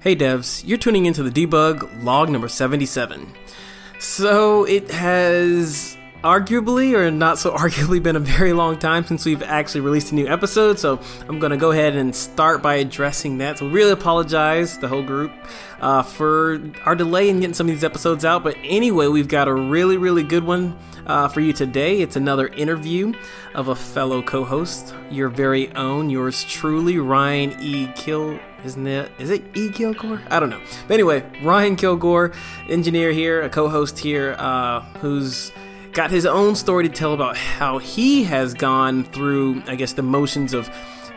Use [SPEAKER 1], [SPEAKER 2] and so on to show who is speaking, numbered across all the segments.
[SPEAKER 1] Hey devs, you're tuning into the debug log number 77. So it has arguably or not so arguably been a very long time since we've actually released a new episode so i'm going to go ahead and start by addressing that. So really apologize the whole group uh, for our delay in getting some of these episodes out but anyway we've got a really really good one uh, for you today. It's another interview of a fellow co-host your very own yours truly ryan e. Kill isn't it? Is it E. Killgore? I don't know. But anyway, Ryan Killgore, engineer here, a co-host here, uh, who's got his own story to tell about how he has gone through, I guess, the motions of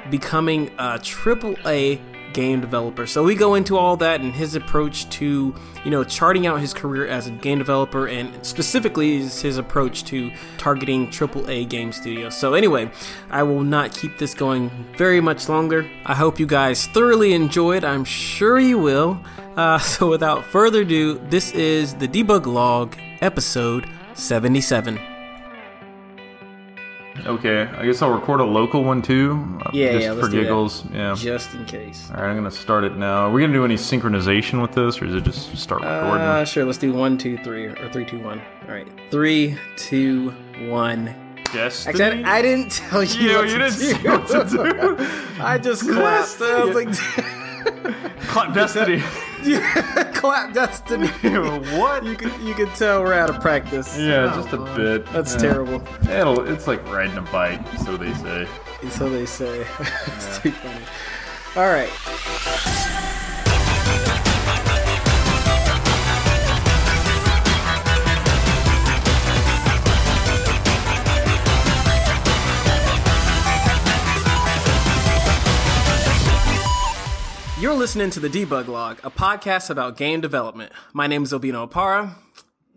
[SPEAKER 1] becoming a triple A game developer. So we go into all that and his approach to, you know, charting out his career as a game developer and specifically is his approach to targeting AAA game studios. So anyway, I will not keep this going very much longer. I hope you guys thoroughly enjoyed. I'm sure you will. Uh, so without further ado, this is the Debug Log episode 77.
[SPEAKER 2] Okay, I guess I'll record a local one too. uh,
[SPEAKER 1] Yeah,
[SPEAKER 2] just
[SPEAKER 1] yeah,
[SPEAKER 2] for giggles. Yeah.
[SPEAKER 1] Just in case.
[SPEAKER 2] All right, I'm gonna start it now. Are we gonna do any synchronization with this, or is it just start recording?
[SPEAKER 1] Uh, sure, let's do one, two, three, or three, two, one. All right. Three, two, one.
[SPEAKER 2] Destiny.
[SPEAKER 1] Actually, I, I didn't tell you
[SPEAKER 2] Yeah,
[SPEAKER 1] what
[SPEAKER 2] you
[SPEAKER 1] to
[SPEAKER 2] didn't
[SPEAKER 1] do.
[SPEAKER 2] what to do.
[SPEAKER 1] I just clapped. I was like,
[SPEAKER 2] Clap Destiny.
[SPEAKER 1] yeah, clap Destiny.
[SPEAKER 2] what?
[SPEAKER 1] You can you can tell we're out of practice.
[SPEAKER 2] Yeah, just a bit.
[SPEAKER 1] That's
[SPEAKER 2] Yeah.
[SPEAKER 1] terrible.
[SPEAKER 2] It'll, it's like riding a bike, so they say.
[SPEAKER 1] So they say. it's too funny. All right. You're listening to the Debug Log, a podcast about game development. My name is Obino Opara,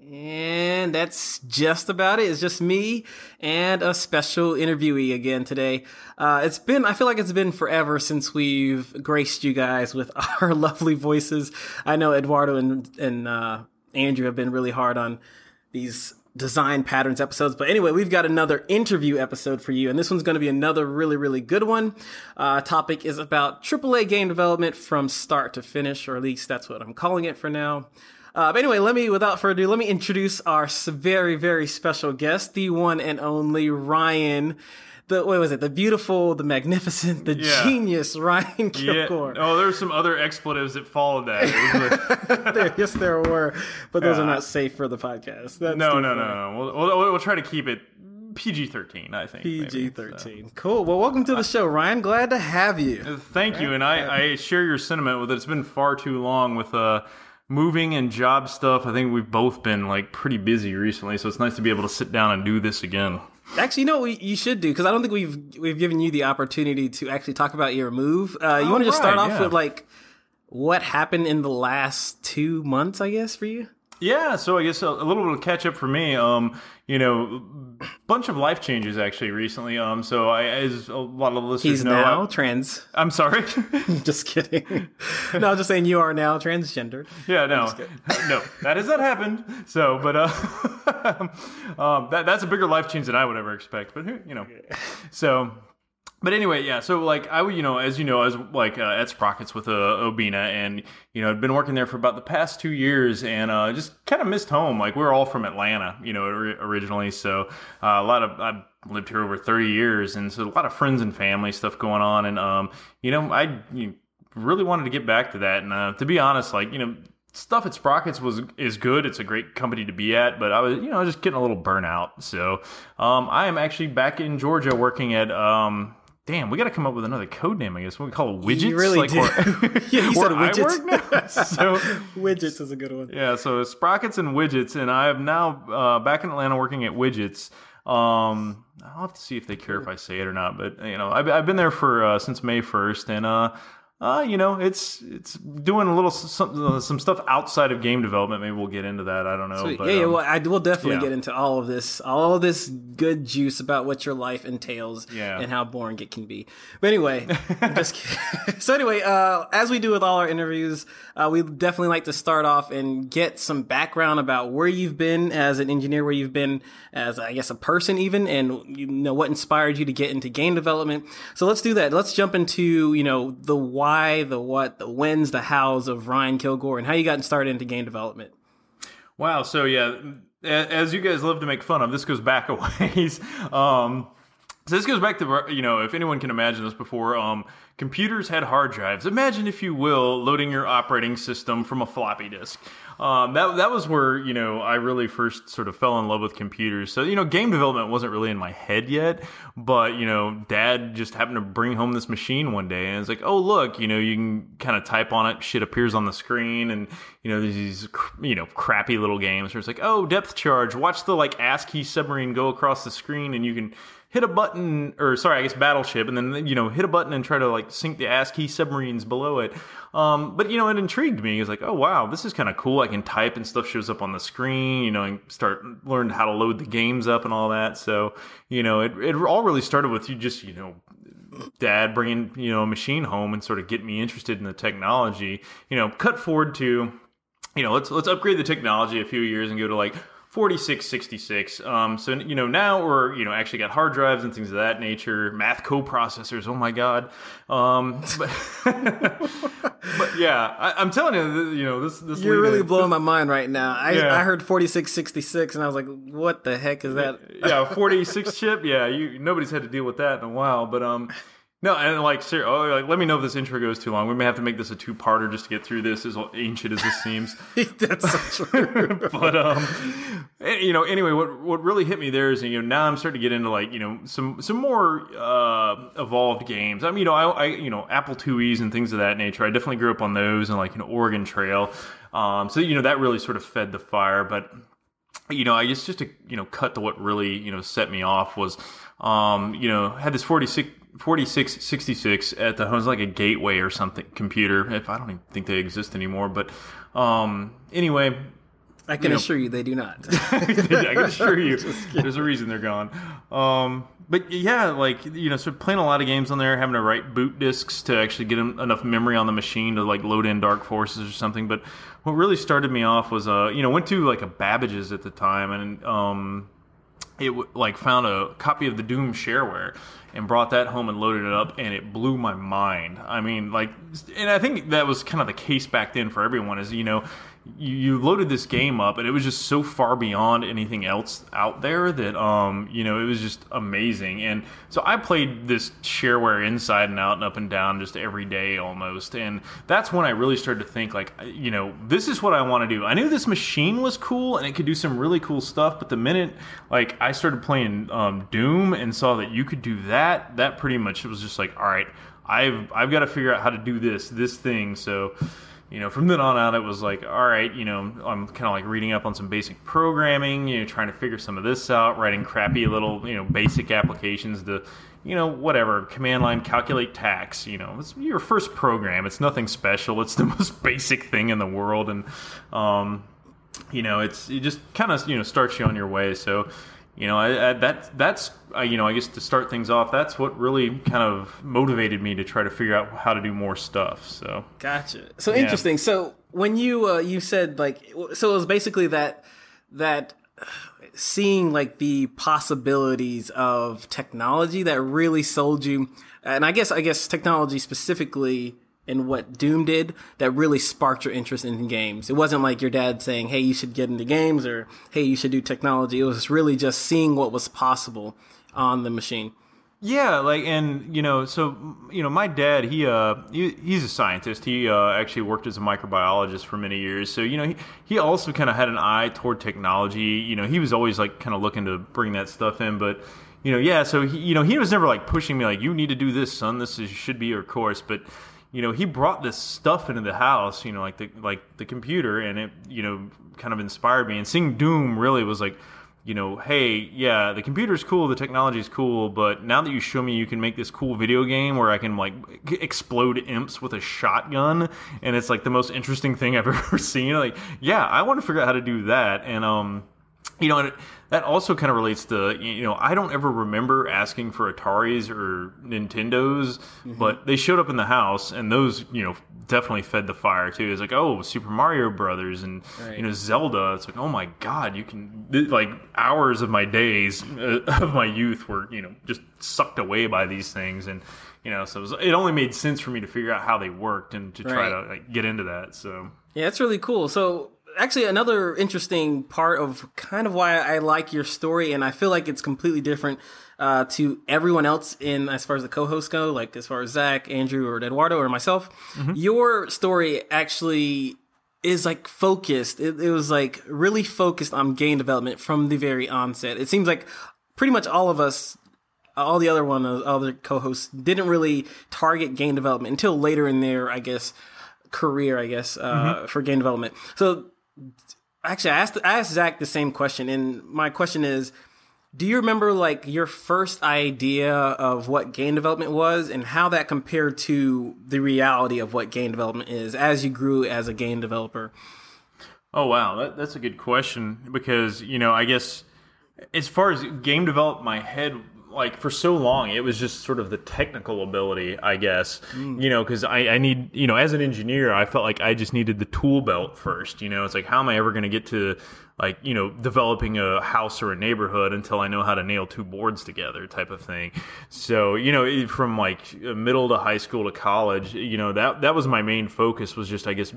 [SPEAKER 1] and that's just about it. It's just me and a special interviewee again today. Uh, it's been, I feel like it's been forever since we've graced you guys with our lovely voices. I know Eduardo and, and uh, Andrew have been really hard on these design patterns episodes. But anyway, we've got another interview episode for you, and this one's going to be another really, really good one. Uh, topic is about AAA game development from start to finish, or at least that's what I'm calling it for now. Uh, but anyway, let me, without further ado, let me introduce our very, very special guest, the one and only Ryan. The what was it? The beautiful, the magnificent, the
[SPEAKER 2] Yeah.
[SPEAKER 1] genius Ryan
[SPEAKER 2] Yeah.
[SPEAKER 1] Killgore.
[SPEAKER 2] Oh, there's some other expletives that followed that. Like-
[SPEAKER 1] There- yes, there were, but those are not safe for the podcast. That's
[SPEAKER 2] no,
[SPEAKER 1] too
[SPEAKER 2] no, no, no. We'll, we'll, we'll try to keep it PG-13, I think. maybe,
[SPEAKER 1] PG
[SPEAKER 2] so.
[SPEAKER 1] thirteen. Cool. Well, welcome to the show, Ryan. Glad to have you.
[SPEAKER 2] Thank you, and I, I share your sentiment with it. It's been far too long with uh, moving and job stuff. I think we've both been like pretty busy recently, so it's nice to be able to sit down and do this again.
[SPEAKER 1] Actually, you know what we, you should do because I don't think we've we've given you the opportunity to actually talk about your move. Uh, you
[SPEAKER 2] Oh,
[SPEAKER 1] want to just start off
[SPEAKER 2] yeah.
[SPEAKER 1] with like what happened in the last two months, I guess, for you.
[SPEAKER 2] Yeah, so I guess a, a little bit of catch up for me. Um, you know, bunch of life changes actually recently. Um, so I, as a lot of listeners
[SPEAKER 1] He's
[SPEAKER 2] know,
[SPEAKER 1] now
[SPEAKER 2] I,
[SPEAKER 1] trans.
[SPEAKER 2] I'm sorry.
[SPEAKER 1] just kidding. no, I'm just saying you are now transgender.
[SPEAKER 2] Yeah, no, no, that has not happened. So, but uh, um, that that's a bigger life change than I would ever expect. But who, you know, so. But anyway, yeah. So like I, you know, as you know, I was like uh, at Sprockets with uh, Obina, and you know, I'd been working there for about the past two years, and uh, just kind of missed home. Like we're all from Atlanta, you know, originally. So uh, a lot of I've lived here over thirty years, and so a lot of friends and family stuff going on, and um, you know, I. You, really wanted to get back to that. And uh, to be honest, like you know, stuff at Sprockets was is good. It's a great company to be at, but I was you know just getting a little burnout. So um, I am actually back in Georgia working at. Um, Damn, we got to come up with another code name, I guess. What we call it widgets.
[SPEAKER 1] You really
[SPEAKER 2] like
[SPEAKER 1] do.
[SPEAKER 2] Where,
[SPEAKER 1] Yeah, you said widgets.
[SPEAKER 2] so
[SPEAKER 1] Widgets is a good one.
[SPEAKER 2] yeah, so Sprockets and Widgets, and I am now uh, back in Atlanta working at Widgets. Um, I'll have to see if they care if I say it or not, but you know, I've, I've been there for uh, since May first, and uh, uh, you know, it's it's doing a little some some stuff outside of game development. Maybe we'll get into that. I don't know.
[SPEAKER 1] Sweet.
[SPEAKER 2] But,
[SPEAKER 1] yeah, yeah.
[SPEAKER 2] um,
[SPEAKER 1] Well, I we'll definitely
[SPEAKER 2] yeah.
[SPEAKER 1] get into all of this, all of this good juice about what your life entails
[SPEAKER 2] Yeah.
[SPEAKER 1] and how boring it can be. But anyway, just kidding. so anyway, uh, as we do with all our interviews, uh, we definitely like to start off and get some background about where you've been as an engineer, where you've been as, I guess, a person even, and you know what inspired you to get into game development. So let's do that. Let's jump into you know the why why, the what, the whens, the hows of Ryan Killgore, and how you got started into game development.
[SPEAKER 2] Wow. So yeah, as you guys love to make fun of, this goes back a ways. Um, so this goes back to you know if anyone can imagine this before, um, computers had hard drives. Imagine, if you will, loading your operating system from a floppy disk. Um, that that was where you know I really first sort of fell in love with computers. So you know, game development wasn't really in my head yet, but you know, Dad just happened to bring home this machine one day, and it's like, oh look, you know, you can kind of type on it, shit appears on the screen, and you know, these you know crappy little games where it's like, oh, depth charge, watch the like ASCII submarine go across the screen, and you can hit a button, or sorry, I guess battleship, and then you know hit a button and try to like sink the ASCII submarines below it. Um, but you know, it intrigued me. It's like, oh wow, this is kind of cool. I can type and stuff shows up on the screen. You know, and start learn how to load the games up and all that. So you know, it it all really started with you just you know dad bringing you know a machine home and sort of get me interested in the technology you know cut forward to you know let's let's upgrade the technology a few years and go to like 4666. Um, so, you know, now we're, you know, actually got hard drives and things of that nature, math co-processors. Oh my God. Um, but, but yeah, I, am telling you, you know, this, this
[SPEAKER 1] you're really blowing my mind right now. I, yeah. I heard 4666 and I was like, what the heck is that?
[SPEAKER 2] yeah. 46 chip. Yeah. You, nobody's had to deal with that in a while, but, um, no, and like, sir, oh, like, let me know if this intro goes too long. We may have to make this a two-parter just to get through this, as ancient as this seems.
[SPEAKER 1] That's so true.
[SPEAKER 2] but um, you know, anyway, what what really hit me there is, you know, now I'm starting to get into like, you know, some some more uh, evolved games. I mean, you know, I, I you know, Apple IIe's and things of that nature. I definitely grew up on those and like an you know, Oregon Trail. Um, so you know, that really sort of fed the fire. But you know, I guess just to you know cut to what really you know set me off was, um, you know, had this 46 4666 at the home. It's like a gateway or something computer. If I don't even think they exist anymore. But um, anyway,
[SPEAKER 1] I can you know, assure you they do not.
[SPEAKER 2] I can assure you, there's a reason they're gone. Um, but yeah, like you know, so playing a lot of games on there, having to write boot disks to actually get enough memory on the machine to like load in Dark Forces or something. But what really started me off was, uh, you know, went to like a Babbage's at the time, and um, it like found a copy of the Doom shareware and brought that home and loaded it up and it blew my mind. I mean, like and I think that was kind of the case back then for everyone is, you know, you, loaded this game up and it was just so far beyond anything else out there that um you know it was just amazing. And so i played this shareware inside and out and up and down just every day almost. And that's when i really started to think like you know this is what i want to do. I knew this machine was cool and it could do some really cool stuff but the minute like i started playing um, doom and saw that you could do that that pretty much it was just like all right i've i've got to figure out how to do this this thing. So you know, from then on out, it was like, all right, you know, I'm kind of like reading up on some basic programming, you know, trying to figure some of this out, writing crappy little, you know, basic applications to, you know, whatever, command line calculate tax, you know, it's your first program. It's nothing special. It's the most basic thing in the world. And, um, you know, it's, it just kind of, you know, starts you on your way. So, you know, I, I, that that's uh, you know, I guess to start things off, that's what really kind of motivated me to try to figure out how to do more stuff. So
[SPEAKER 1] gotcha. So yeah. interesting. So when you uh, you said like, so it was basically that that seeing like the possibilities of technology that really sold you, and I guess I guess technology specifically and what Doom did that really sparked your interest in games. It wasn't like your dad saying, "Hey, you should get into games," or "Hey, you should do technology." It was really just seeing what was possible on the machine.
[SPEAKER 2] Yeah, like and you know, so you know, my dad, he uh he, he's a scientist. He uh actually worked as a microbiologist for many years. So, you know, he he also kind of had an eye toward technology. You know, he was always like kind of looking to bring that stuff in, but you know, yeah, so he you know, he was never like pushing me like you need to do this, son. This is, should be your course, but you know, he brought this stuff into the house, you know, like the like the computer, and it, you know, kind of inspired me. And seeing Doom really was like, you know, hey, yeah, the computer's cool, the technology's cool, but now that you show me you can make this cool video game where I can like explode imps with a shotgun, and it's like the most interesting thing I've ever seen. Like, yeah, I want to figure out how to do that, and um, you know, and it, that also kind of relates to you know I don't ever remember asking for Ataris or Nintendos, mm-hmm. but they showed up in the house, and those you know definitely fed the fire too. It's like oh Super Mario Brothers and right. you know Zelda. It's like oh my god, you can like hours of my days uh, of my youth were you know just sucked away by these things and you know, so it, was, it, only made sense for me to figure out how they worked and to try to like, get into that. So
[SPEAKER 1] yeah, that's really cool. So actually, another interesting part of kind of why I like your story, and I feel like it's completely different uh, to everyone else in as far as the co-hosts go, like as far as Zach, Andrew, or Eduardo, or myself. Mm-hmm. Your story actually is like focused. It, it, was like really focused on game development from the very onset. It seems like pretty much all of us, all the other one, other co-hosts didn't really target game development until later in their, I guess, career. I guess uh, mm-hmm. for game development. So actually, I asked I asked Zach the same question, and my question is do you remember like your first idea of what game development was and how that compared to the reality of what game development is as you grew as a game developer?
[SPEAKER 2] Oh wow, that, that's a good question because you know I guess as far as game development, my head like for so long it was just sort of the technical ability i guess mm. you know because I, I need you know as an engineer i felt like i just needed the tool belt first you know it's like how am i ever going to get to like you know developing a house or a neighborhood until I know how to nail two boards together type of thing. So you know from like middle to high school to college, you know that that was my main focus was just I guess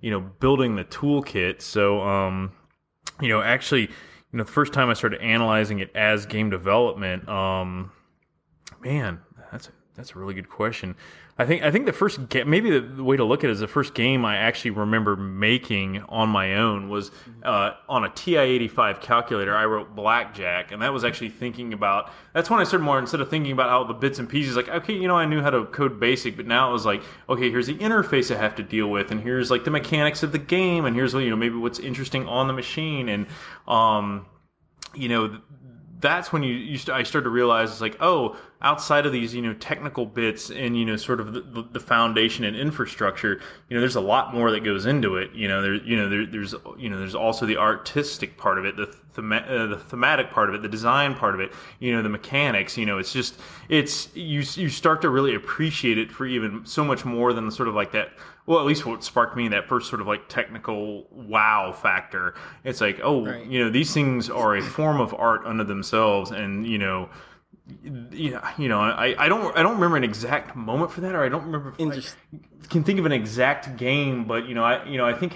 [SPEAKER 2] you know building the toolkit. So um you know actually you know the first time I started analyzing it as game development, um man that's a, that's a really good question. I think I think the first ga- maybe the, the, way to look at it is the first game I actually remember making on my own was uh, on a TI-85 calculator. I wrote Blackjack, and that was actually thinking about. That's when I started more instead of thinking about how the bits and pieces. Like, okay, you know, I knew how to code BASIC, but now it was like, okay, here's the interface I have to deal with, and here's like the mechanics of the game, and here's you know maybe what's interesting on the machine, and um, you know that's when you, you st- I started to realize it's like oh outside of these you know technical bits and you know sort of the, the, foundation and infrastructure you know there's a lot more that goes into it you know there you know there, there's you know there's also the artistic part of it the thema- uh, the thematic part of it the design part of it you know the mechanics you know it's just it's you you start to really appreciate it for even so much more than the sort of like that well, at least what sparked me that first sort of like technical wow factor. It's like, oh, right. you know, these things are a form of art unto themselves, and you know, yeah, you know, I, I don't I don't remember an exact moment for that, or I don't remember. I can think of an exact game, but you know, I you know, I think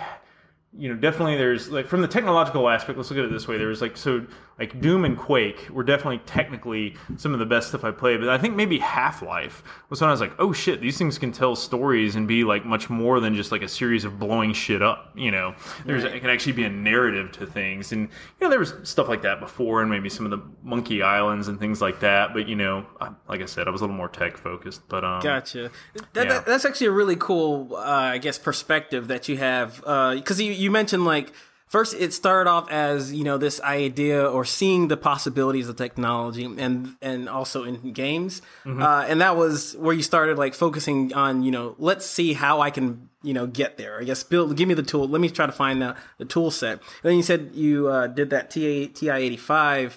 [SPEAKER 2] you know, definitely there's like from the technological aspect. Let's look at it this way: there's like so like Doom and Quake were definitely technically some of the best stuff I played. But I think maybe Half Life was when I was like, oh shit, these things can tell stories and be like much more than just like a series of blowing shit up. You know, there's right. it can actually be a narrative to things, and you know there was stuff like that before, and maybe some of the Monkey Islands and things like that. But you know, like I said, I was a little more tech focused. But um,
[SPEAKER 1] gotcha. That, yeah. that, that's actually a really cool, uh, I guess, perspective that you have because uh, you you mentioned like first it started off as you know this idea or seeing the possibilities of technology and and also in games mm-hmm. uh, and that was where you started like focusing on you know let's see how i can you know get there i guess build give me the tool let me try to find the, the tool set and then you said you uh, did that ti ti85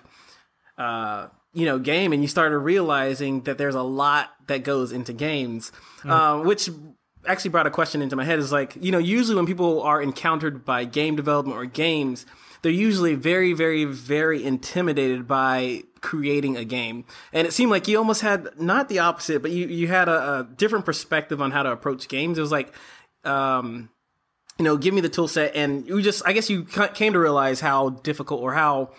[SPEAKER 1] uh, you know game and you started realizing that there's a lot that goes into games mm-hmm. Uh, which actually brought a question into my head is like, you know, usually when people are encountered by game development or games, they're usually very, very, very intimidated by creating a game. And it seemed like you almost had not the opposite, but you, you had a, a different perspective on how to approach games. It was like, um, you know, give me the tool set. And you just, I guess you came to realize how difficult or how,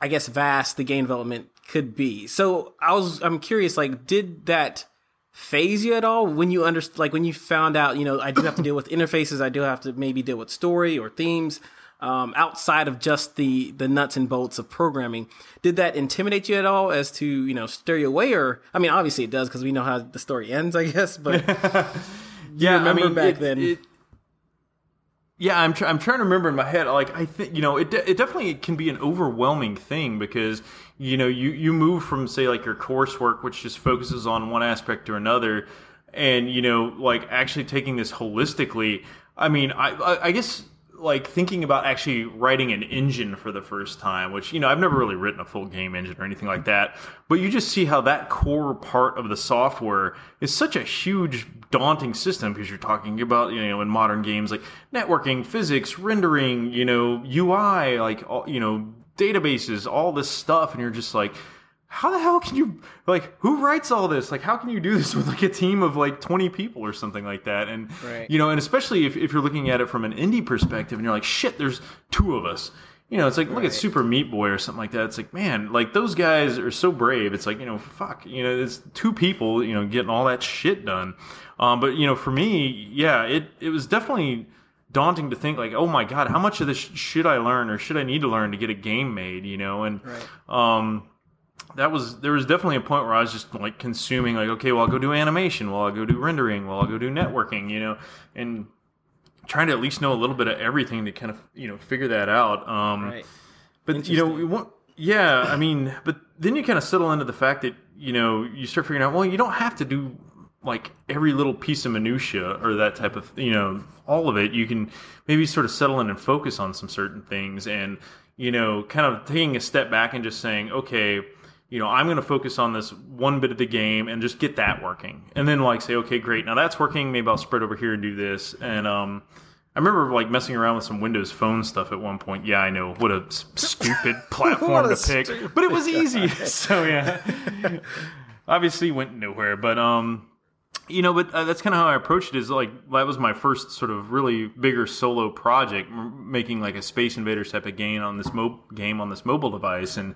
[SPEAKER 1] I guess, vast the game development could be. So I was, I'm curious, like, did that, phase you at all when you understand like when you found out you know i do have to deal with interfaces i do have to maybe deal with story or themes um, outside of just the the nuts and bolts of programming did that intimidate you at all as to you know steer you away or i mean obviously it does because we know how the story ends i guess but
[SPEAKER 2] yeah i mean back it, then it, yeah, I'm tr- I'm trying to remember in my head. Like I think you know it de- it definitely can be an overwhelming thing because you know you you move from say like your coursework which just focuses on one aspect or another, and you know like actually taking this holistically. I mean, I I, I guess like thinking about actually writing an engine for the first time, which you know I've never really written a full game engine or anything like that, but you just see how that core part of the software is such a huge daunting system because you're talking about you know in modern games like networking, physics, rendering, you know UI, like all, you know databases, all this stuff, and you're just like how the hell can you like who writes all this? Like how can you do this with like a team of like 20 people or something like that? And
[SPEAKER 1] Right.
[SPEAKER 2] you know and especially if, if you're looking at it from an indie perspective and you're like shit there's two of us. You know it's like look at super meat boy or something like that. It's like man like those guys are so brave. It's like you know fuck you know it's two people you know getting all that shit done. Um but you know for me yeah it it was definitely daunting to think like oh my god how much of this should i learn or should i need to learn to get a game made you know? And um that was there was definitely a point where I was just like consuming like okay well I'll go do animation well I'll go do rendering well I'll go do networking you know? And trying to at least know a little bit of everything to kind of you know figure that out um
[SPEAKER 1] Right.
[SPEAKER 2] but you know we want yeah I mean but then you kind of settle into the fact that you know you start figuring out well you don't have to do like every little piece of minutia or that type of you know all of it you can maybe sort of settle in and focus on some certain things. And you know kind of taking a step back and just saying okay you know i'm going to focus on this one bit of the game and just get that working. And then like say okay great now that's working. Maybe i'll spread over here and do this. And um I remember like messing around with some Windows Phone stuff at one point. Yeah, I know. What a stupid platform
[SPEAKER 1] a
[SPEAKER 2] to pick, but it was easy. so yeah, obviously went nowhere. But um, you know, but uh, that's kind of how I approached it. Is like that was my first sort of really bigger solo project, m- making like a Space Invaders type of game on this mo- game on this mobile device, and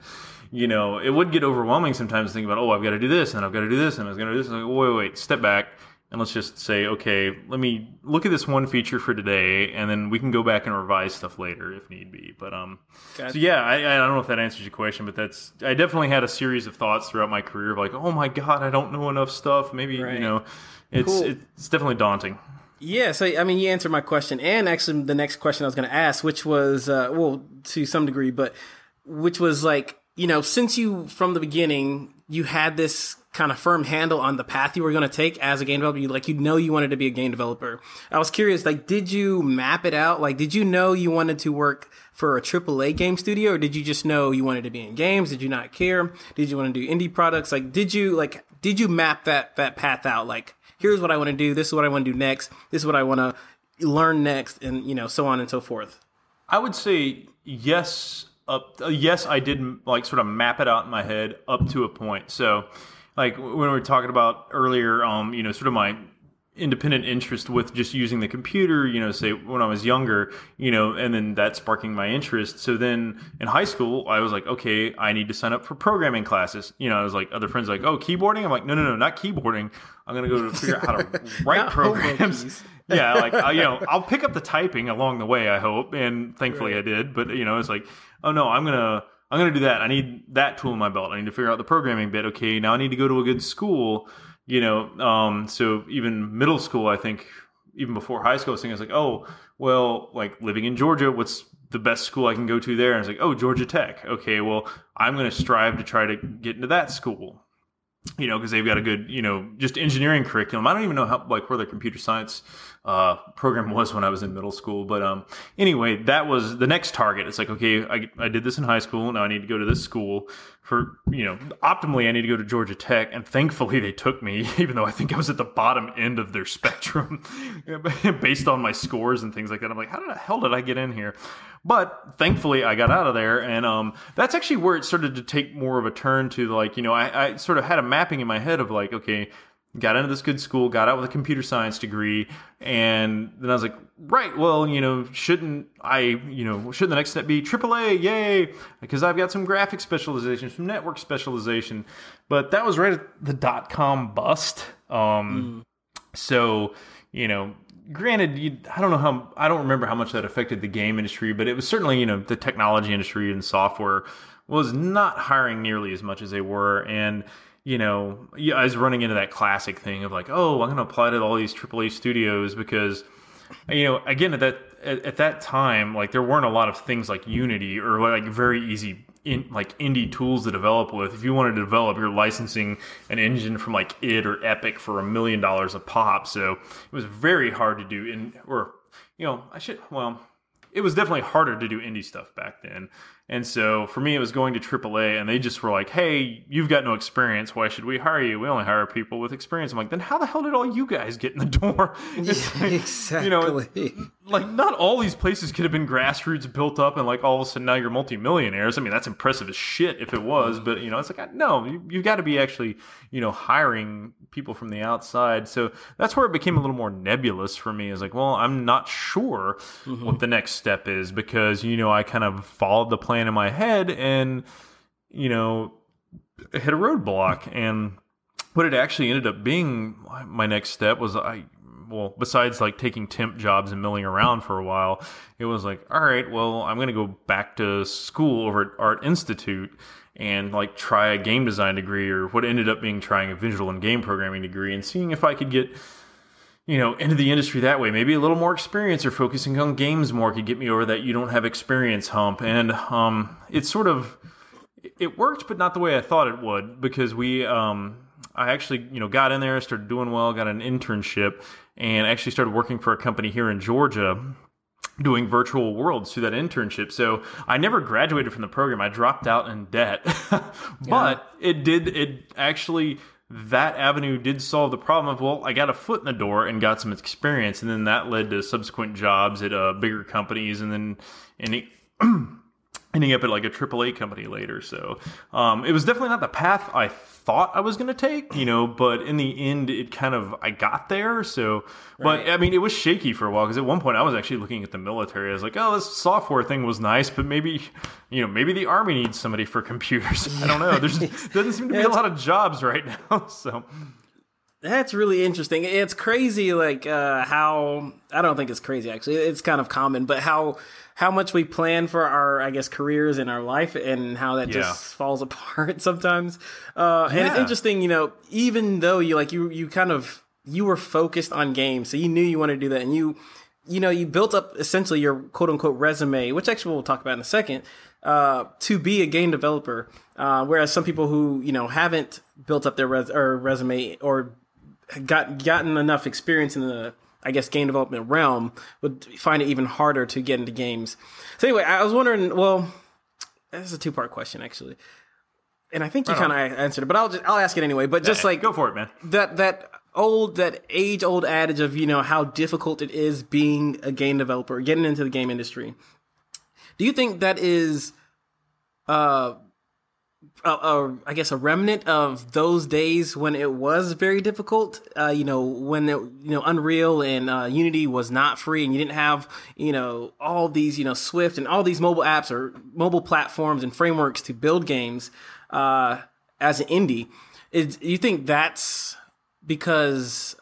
[SPEAKER 2] you know, it would get overwhelming sometimes. Thinking about, oh, I've got to do this, and I've got to do this, and I was going to do this. And like, wait, wait, step back. And let's just say, okay, let me look at this one feature for today, and then we can go back and revise stuff later if need be. But um,
[SPEAKER 1] Gotcha.
[SPEAKER 2] so yeah, I, I don't know if that answers your question, but that's I definitely had a series of thoughts throughout my career of like, oh my god, I don't know enough stuff. Maybe
[SPEAKER 1] Right.
[SPEAKER 2] you know, it's
[SPEAKER 1] Cool.
[SPEAKER 2] it's definitely daunting.
[SPEAKER 1] Yeah, so I mean, you answered my question, and actually, the next question I was going to ask, which was, uh, well, to some degree, but which was like, you know, since you from the beginning you had this kind of firm handle on the path you were going to take as a game developer, you like you know you wanted to be a game developer. I was curious, like, did you map it out? Like, did you know you wanted to work for a AAA game studio, or did you just know you wanted to be in games? Did you not care? Did you want to do indie products? Like, did you like did you map that that path out? Like, here's what I want to do. This is what I want to do next. This is what I want to learn next, and you know, so on and so forth.
[SPEAKER 2] I would say yes. Up, uh, yes, I did like sort of map it out in my head up to a point. So, like when we were talking about earlier, um, you know, sort of my independent interest with just using the computer, you know, say when I was younger, you know, and then that sparking my interest. So then in high school, I was like, okay, I need to sign up for programming classes. You know, I was like, other friends like, oh, keyboarding. I'm like, no, no, no, not keyboarding. I'm gonna go to figure out how to write programs. yeah, like I, you know, I'll pick up the typing along the way. I hope, and thankfully I did. But you know, it's like, oh no, I'm gonna I'm gonna do that. I need that tool in my belt. I need to figure out the programming bit. Okay, now I need to go to a good school. You know, um, so even middle school, I think, even before high school, I was thinking, I was like, oh, well, like living in Georgia, what's the best school I can go to there? And it's like, oh, Georgia Tech. Okay, well, I'm going to strive to try to get into that school you know, because they've got a good, you know, just engineering curriculum. I don't even know how, like, where their computer science uh, program was when I was in middle school. But um, anyway, that was the next target. It's like, okay, I, I did this in high school. Now I need to go to this school for, you know, optimally, I need to go to Georgia Tech. And thankfully, they took me, even though I think I was at the bottom end of their spectrum based on my scores and things like that. I'm like, how the hell did I get in here? But thankfully, I got out of there, and um, that's actually where it started to take more of a turn to like, you know, I, I sort of had a mapping in my head of like, okay, got into this good school, got out with a computer science degree, and then I was like, right, well, you know, shouldn't I, you know, shouldn't the next step be AAA? Yay! Because I've got some graphic specialization, some network specialization, but that was right at the dot com bust. Um, so, you know, granted, you, I don't know how, I don't remember how much that affected the game industry, but it was certainly, you know, the technology industry and software was not hiring nearly as much as they were. And, you know, I was running into that classic thing of like, oh, I'm going to apply to all these AAA studios because, you know, again, at that, at, at that time, like there weren't a lot of things like Unity or like very easy in like indie tools to develop with. If you wanted to develop, you're licensing an engine from like id or Epic for a million dollars a pop. So it was very hard to do in or you know, I should well, it was definitely harder to do indie stuff back then. And so for me, it was going to AAA, and they just were like, "Hey, you've got no experience. Why should we hire you? We only hire people with experience." I'm like, "Then how the hell did all you guys get in the door?"
[SPEAKER 1] Yeah, exactly.
[SPEAKER 2] You know, like not all these places could have been grassroots built up, and like all of a sudden now you're multimillionaires. I mean, that's impressive as shit if it was, but you know, it's like no, you, you got to be actually you know hiring people from the outside. So that's where it became a little more nebulous for me. Is like, well, I'm not sure mm-hmm. what the next step is because you know I kind of followed the plan in my head and you know hit a roadblock. And what it actually ended up being my next step was I well besides like taking temp jobs and milling around for a while it was like all right well I'm going to go back to school over at Art Institute and like try a game design degree or what ended up being trying a visual and game programming degree and seeing if I could get you know into the industry that way maybe a little more experience or focusing on games more could get me over that you don't have experience hump and um it's sort of it worked but not the way I thought it would because we um I actually you know got in there started doing well got an internship and actually started working for a company here in Georgia doing virtual worlds through that internship. So I never graduated from the program. I dropped out in debt. but yeah. it did it actually that avenue did solve the problem of well, I got a foot in the door and got some experience, and then that led to subsequent jobs at uh, bigger companies, and then and ending up at like a AAA company later. So um, it was definitely not the path I thought I was going to take, you know, but in the end, it kind of, I got there. So, right. but I mean, it was shaky for a while because at one point I was actually looking at the military. I was like, oh, this software thing was nice, but maybe, you know, maybe the army needs somebody for computers. I don't know. There's doesn't seem to be a lot of jobs right now. So,
[SPEAKER 1] that's really interesting. It's crazy, like uh, how I don't think it's crazy actually. It's kind of common, but how how much we plan for our, I guess, careers in our life and how that yeah. just falls apart sometimes. Uh, yeah. And it's interesting, you know, even though you like you you kind of you were focused on games, so you knew you wanted to do that, and you you know you built up essentially your quote unquote resume, which actually we'll talk about in a second. Uh, to be a game developer, uh, whereas some people who you know haven't built up their res- or resume or got gotten enough experience in the I guess game development realm would find it even harder to get into games. So anyway, I was wondering. Well, this is a two part question actually, and I think you kind of answered it, but I'll just I'll ask it anyway. But just like
[SPEAKER 2] go for it, man.
[SPEAKER 1] That that old that age old adage of you know how difficult it is being a game developer, getting into the game industry. Do you think that is uh I guess a remnant of those days when it was very difficult. Uh, you know, when it, you know Unreal and uh, Unity was not free, and you didn't have you know all these you know Swift and all these mobile apps or mobile platforms and frameworks to build games uh, as an indie. Is you think that's because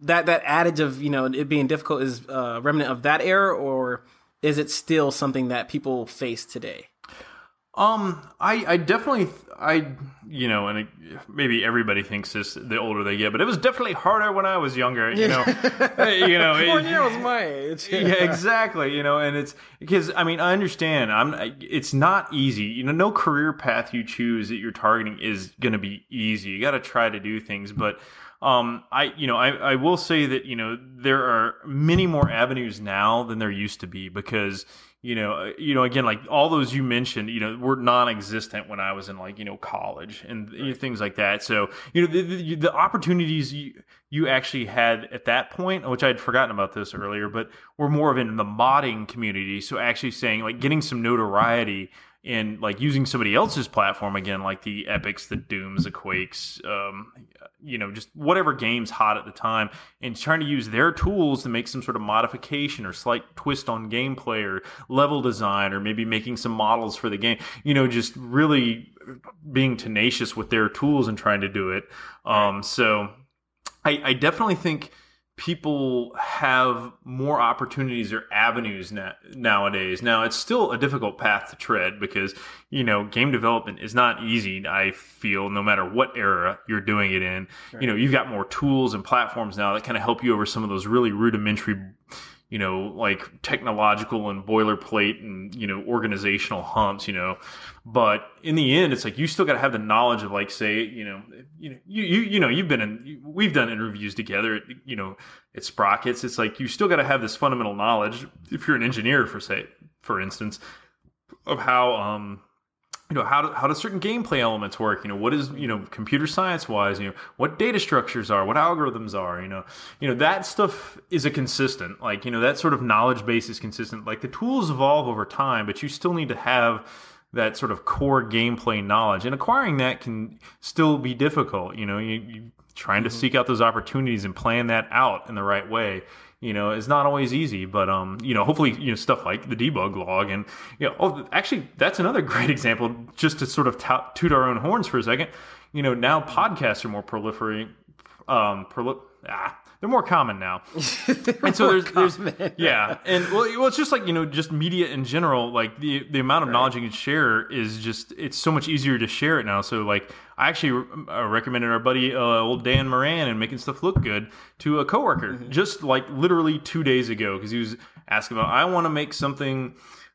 [SPEAKER 1] that that adage of you know it being difficult is a remnant of that era, or is it still something that people face today?
[SPEAKER 2] Um, I, I definitely, I, you know, and it, maybe everybody thinks this the older they get, but it was definitely harder when I was younger. You know, you know,
[SPEAKER 1] four was my age.
[SPEAKER 2] yeah, exactly. You know, and it's because I mean I understand. I'm. It's not easy. You know, no career path you choose that you're targeting is going to be easy. You got to try to do things, but. Um, I, you know, I, I will say that, you know, there are many more avenues now than there used to be because, you know, uh, you know, again, like all those you mentioned, you know, were non-existent when I was in like, you know, college and right. things like that. So, you know, the, the, the, opportunities you, you actually had at that point, which I'd forgotten about this earlier, but were more of in the modding community. So actually saying like getting some notoriety and like using somebody else's platform again, like the Epics, the Dooms, the Quakes, um, you know, just whatever game's hot at the time, and trying to use their tools to make some sort of modification or slight twist on gameplay or level design, or maybe making some models for the game. You know, just really being tenacious with their tools and trying to do it. Um, so I, I definitely think people have more opportunities or avenues na- nowadays. Now, it's still a difficult path to tread because, you know, game development is not easy, I feel, no matter what era you're doing it in. Right. You know, you've got more tools and platforms now that kind of help you over some of those really rudimentary you know, like technological and boilerplate and, you know, organizational humps, you know. But in the end, it's like you still got to have the knowledge of, like, say, you know, you know, you, you, you know, you've been in, we've done interviews together, you know, at Sprockets. It's like you still got to have this fundamental knowledge if you're an engineer, for say, for instance, of how um you know how do, how do certain gameplay elements work? You know what is you know computer science wise you know what data structures are what algorithms are you know you know that stuff is a consistent like you know that sort of knowledge base is consistent. Like the tools evolve over time but you still need to have that sort of core gameplay knowledge. And acquiring that can still be difficult you know you, you trying to mm-hmm. seek out those opportunities and plan that out in the right way you know, is not always easy. But um, you know, hopefully, you know, stuff like the debug log and you know, oh, actually, that's another great example. Just to sort of tout, toot our own horns for a second. You know, now podcasts are more proliferating. Um, proli- ah, they're more common now. and so there's, there's, yeah, and well, well, it's just like you know, just media in general. Like the the amount of right. knowledge you can share is just it's so much easier to share it now. So like I actually uh, recommended our buddy uh, old Dan Moran and making stuff look good to a coworker mm-hmm. just like literally two days ago because he was asking about I want to make something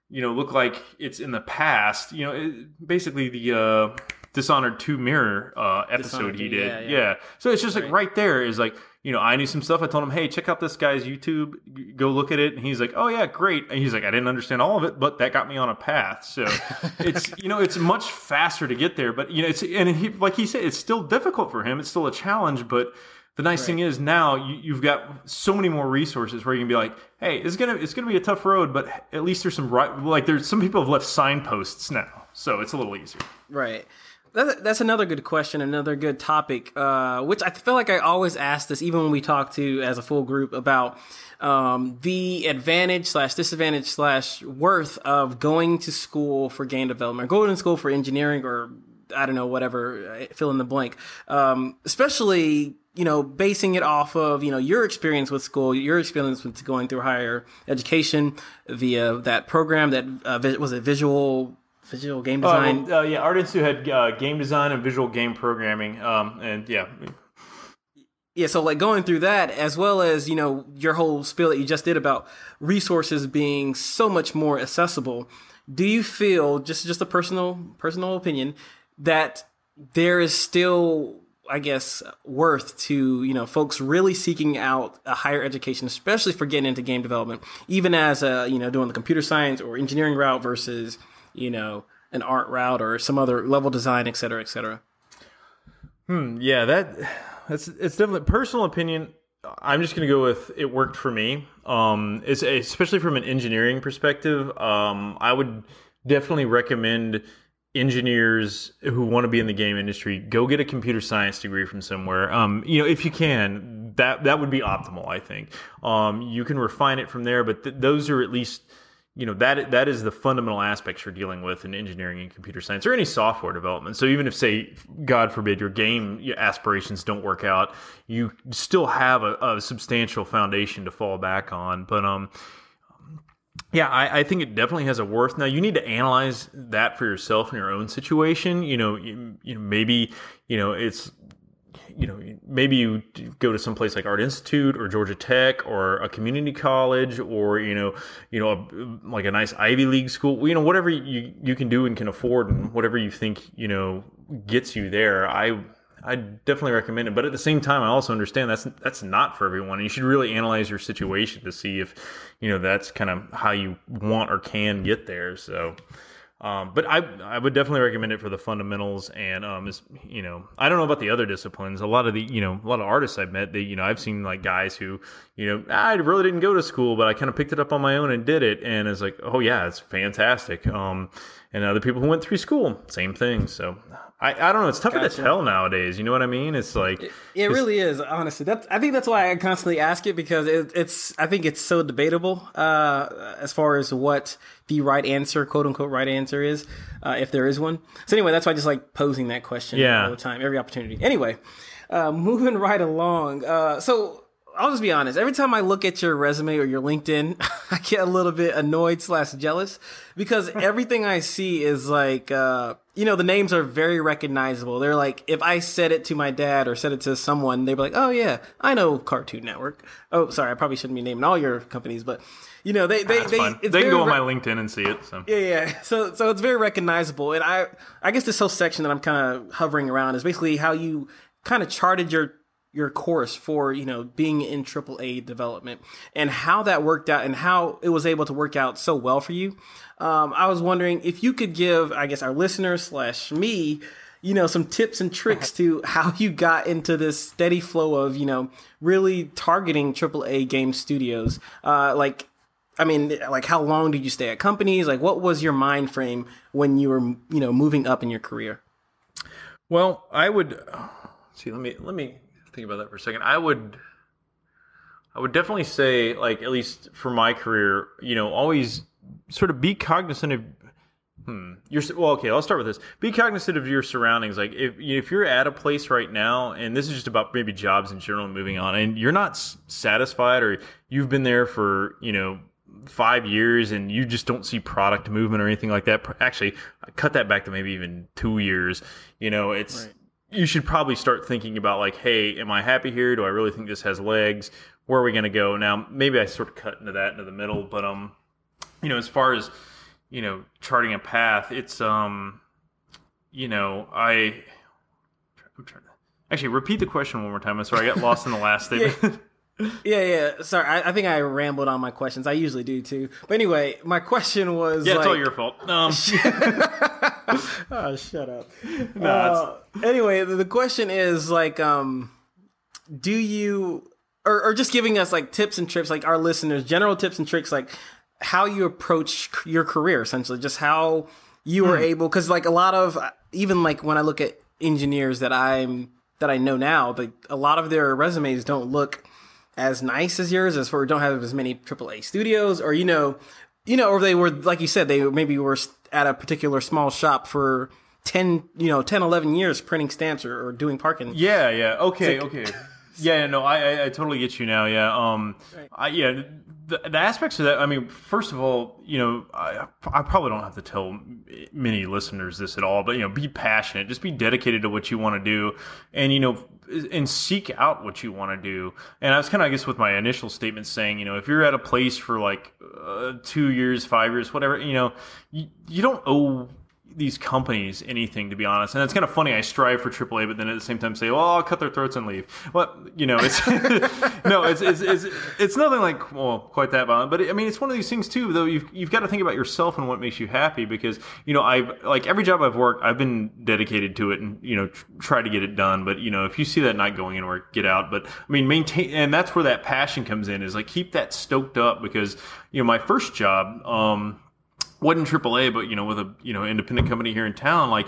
[SPEAKER 2] you know look like it's in the past. You know, it, basically the. Uh, Dishonored 2 mirror uh, episode Dishonored he did. Yeah, yeah. yeah, So it's just like right there is like you know, I knew some stuff. I told him, hey, check out this guy's YouTube. Go look at it. And he's like, oh, yeah, great. And he's like, I didn't understand all of it, but that got me on a path. So it's, you know, it's much faster to get there. But, you know, it's, and he, like he said, it's still difficult for him. It's still a challenge. But the nice right. thing is now you, have got so many more resources where you can be like, hey, it's going to, it's going to be a tough road, but at least there's some right, like there's some people have left signposts now. So it's a little easier.
[SPEAKER 1] Right. That's another good question, another good topic, uh, which I feel like I always ask this, even when we talk to as a full group about um, the advantage slash disadvantage slash worth of going to school for game development, going to school for engineering, or I don't know, whatever, uh, fill in the blank. Um, especially, you know, basing it off of you know your experience with school, your experience with going through higher education via that program that uh, was a visual visual game oh, design.
[SPEAKER 2] Uh, well, uh, yeah, Art Institute had uh, game design and visual game programming, um, and yeah.
[SPEAKER 1] Yeah, so like going through that, as well as you know your whole spiel that you just did about resources being so much more accessible. Do you feel just just a personal personal opinion that there is still I guess worth to you know folks really seeking out a higher education, especially for getting into game development, even as a you know doing the computer science or engineering route versus you know, an art route or some other level design, et cetera, et cetera.
[SPEAKER 2] Hmm. Yeah, that that's it's definitely personal opinion. I'm just going to go with it worked for me. Um, it's, especially from an engineering perspective. Um, I would definitely recommend engineers who want to be in the game industry go get a computer science degree from somewhere. Um, you know, if you can, that that would be optimal. I think. Um, you can refine it from there, but th- those are at least you know that that is the fundamental aspects you're dealing with in engineering and computer science or any software development. So even if, say, God forbid, your game aspirations don't work out, you still have a, a substantial foundation to fall back on. But um, yeah, I, I, think it definitely has a worth. Now you need to analyze that for yourself in your own situation. You know, you, you know, maybe you know it's you know, maybe you go to some place like Art Institute or Georgia Tech or a community college or you know, you know, a, like a nice Ivy League school. You know, whatever you you can do and can afford, and whatever you think you know gets you there. I I definitely recommend it, but at the same time, I also understand that's that's not for everyone. And You should really analyze your situation to see if you know that's kind of how you want or can get there. So. Um, but I I would definitely recommend it for the fundamentals and um is you know I don't know about the other disciplines. A lot of the you know a lot of artists I've met they you know I've seen like guys who you know I really didn't go to school but I kind of picked it up on my own and did it and it's like oh yeah it's fantastic. Um, and other people who went through school same thing. So I, I don't know. It's tougher gotcha. to tell nowadays. You know what I mean? It's like
[SPEAKER 1] it, it really is. Honestly, that's I think that's why I constantly ask it because it, it's I think it's so debatable uh, as far as what the right answer, quote unquote, right answer is, uh, if there is one. So anyway, that's why I just like posing that question yeah. all the time, every opportunity. Anyway, uh, moving right along. Uh, so I'll just be honest. Every time I look at your resume or your LinkedIn, I get a little bit annoyed slash jealous because everything I see is like, uh, you know, the names are very recognizable. They're like, if I said it to my dad or said it to someone, they'd be like, oh yeah, I know Cartoon Network. Oh, sorry, I probably shouldn't be naming all your companies, but you know, they, they, they,
[SPEAKER 2] they can go on my LinkedIn and see it. So
[SPEAKER 1] yeah, yeah. So, so it's very recognizable. And I, I guess this whole section that I'm kind of hovering around is basically how you kind of charted your your course for you know being in AAA development and how that worked out and how it was able to work out so well for you. Um, I was wondering if you could give, I guess, our listeners slash me, you know, some tips and tricks to how you got into this steady flow of you know really targeting AAA game studios. Uh, like, I mean, like how long did you stay at companies? Like, what was your mind frame when you were you know moving up in your career?
[SPEAKER 2] Well, I would see. Let me let me think about that for a second. I would I would definitely say like at least for my career, you know, always sort of be cognizant of hmm you're well okay i'll start with this. Be cognizant of your surroundings. Like if if you're at a place right now and this is just about maybe jobs in general moving on and you're not satisfied or you've been there for you know five years and you just don't see product movement or anything like that actually I cut that back to maybe even two years you know it's right you should probably start thinking about like, hey, am I happy here? Do I really think this has legs? Where are we going to go? Now, maybe I sort of cut into that into the middle, but um, you know, as far as you know, charting a path, it's um, you know, I, I'm trying to actually repeat the question one more time. I'm sorry, I got lost in the last statement.
[SPEAKER 1] yeah, yeah. Sorry, I, I, think I rambled on my questions. I usually do too. But anyway, my question was.
[SPEAKER 2] Yeah,
[SPEAKER 1] like,
[SPEAKER 2] it's all your fault. Um.
[SPEAKER 1] oh, shut up. No, uh, anyway, the, the question is like, um, do you, or, or just giving us like tips and tricks, like our listeners, general tips and tricks, like how you approach your career, essentially, just how you were hmm. able, because like a lot of, even like when I look at engineers that I'm that I know now, like a lot of their resumes don't look as nice as yours, as for don't have as many AAA studios, or you know, you know, or they were like you said, they maybe were at a particular small shop for 10, you know, 10, 11 years printing stamps or, or doing parking.
[SPEAKER 2] Yeah, yeah. Okay, like, okay. Yeah, no, I, I, I totally get you now. Yeah, um, right. I, yeah, the, the aspects of that. I mean, first of all, you know, I, I probably don't have to tell many listeners this at all, but you know, be passionate, just be dedicated to what you want to do, and you know, and seek out what you want to do. And I was kind of, I guess, with my initial statement saying, you know, if you're at a place for like uh, two years, five years, whatever, you know, you, you don't owe these companies anything to be honest. And it's kind of funny i strive for aaa but then at the same time say well i'll cut their throats and leave. Well you know it's no it's, it's, it's it's nothing like well quite that violent. But i mean it's one of these things too though you've, you've got to think about yourself and what makes you happy because you know i've like every job i've worked i've been dedicated to it and you know try to get it done. But you know if you see that not going anywhere get out. But i mean maintain and that's where that passion comes in is like keep that stoked up because you know my first job um wasn't AAA, but you know, with a you know independent company here in town, like